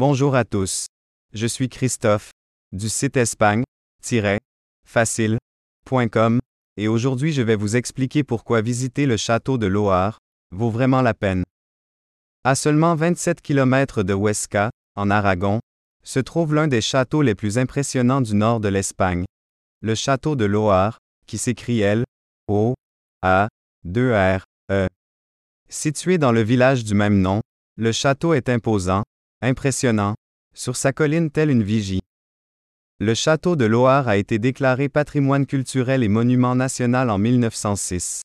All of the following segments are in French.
Bonjour à tous. Je suis Christophe, du site espagne-facile.com, et aujourd'hui je vais vous expliquer pourquoi visiter le château de Loire vaut vraiment la peine. À seulement 27 km de Huesca, en Aragon, se trouve l'un des châteaux les plus impressionnants du nord de l'Espagne, le château de Loire, qui s'écrit L, O, A, 2 R, E. Situé dans le village du même nom, le château est imposant, impressionnant, sur sa colline telle une vigie. Le château de Loire a été déclaré patrimoine culturel et monument national en 1906.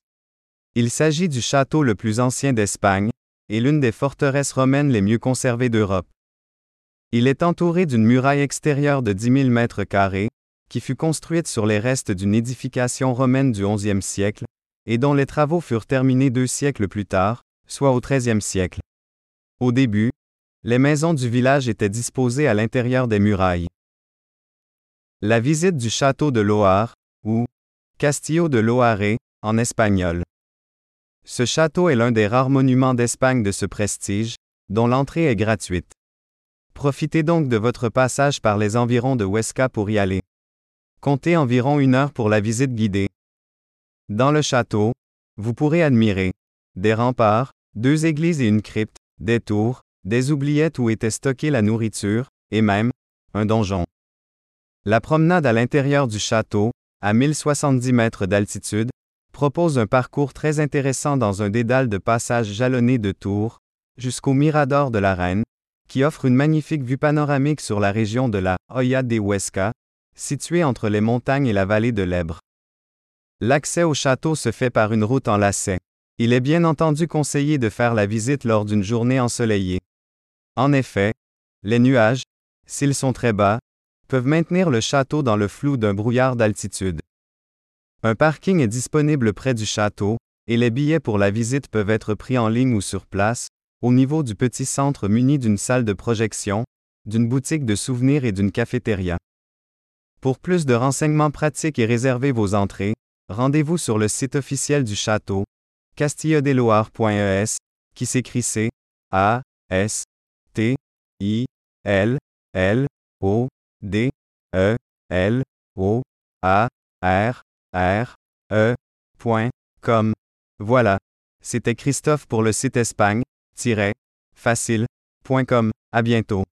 Il s'agit du château le plus ancien d'Espagne, et l'une des forteresses romaines les mieux conservées d'Europe. Il est entouré d'une muraille extérieure de 10 000 mètres carrés, qui fut construite sur les restes d'une édification romaine du XIe siècle, et dont les travaux furent terminés deux siècles plus tard, soit au XIIIe siècle. Au début, les maisons du village étaient disposées à l'intérieur des murailles. La visite du château de Loire, ou Castillo de Loare, en espagnol. Ce château est l'un des rares monuments d'Espagne de ce prestige, dont l'entrée est gratuite. Profitez donc de votre passage par les environs de Huesca pour y aller. Comptez environ une heure pour la visite guidée. Dans le château, vous pourrez admirer des remparts, deux églises et une crypte, des tours, des oubliettes où était stockée la nourriture, et même un donjon. La promenade à l'intérieur du château, à 1070 mètres d'altitude, propose un parcours très intéressant dans un dédale de passage jalonné de tours, jusqu'au Mirador de la Reine, qui offre une magnifique vue panoramique sur la région de la Hoya de Huesca, située entre les montagnes et la vallée de l'Ebre. L'accès au château se fait par une route en lacet. Il est bien entendu conseillé de faire la visite lors d'une journée ensoleillée. En effet, les nuages, s'ils sont très bas, peuvent maintenir le château dans le flou d'un brouillard d'altitude. Un parking est disponible près du château, et les billets pour la visite peuvent être pris en ligne ou sur place, au niveau du petit centre muni d'une salle de projection, d'une boutique de souvenirs et d'une cafétéria. Pour plus de renseignements pratiques et réserver vos entrées, rendez-vous sur le site officiel du château, castillodeloire.es, qui s'écrit C, A, S, I, L, L, O, D, E, L, O, A, R, R, E, .com. Voilà. C'était Christophe pour le site espagne-facile.com. À bientôt.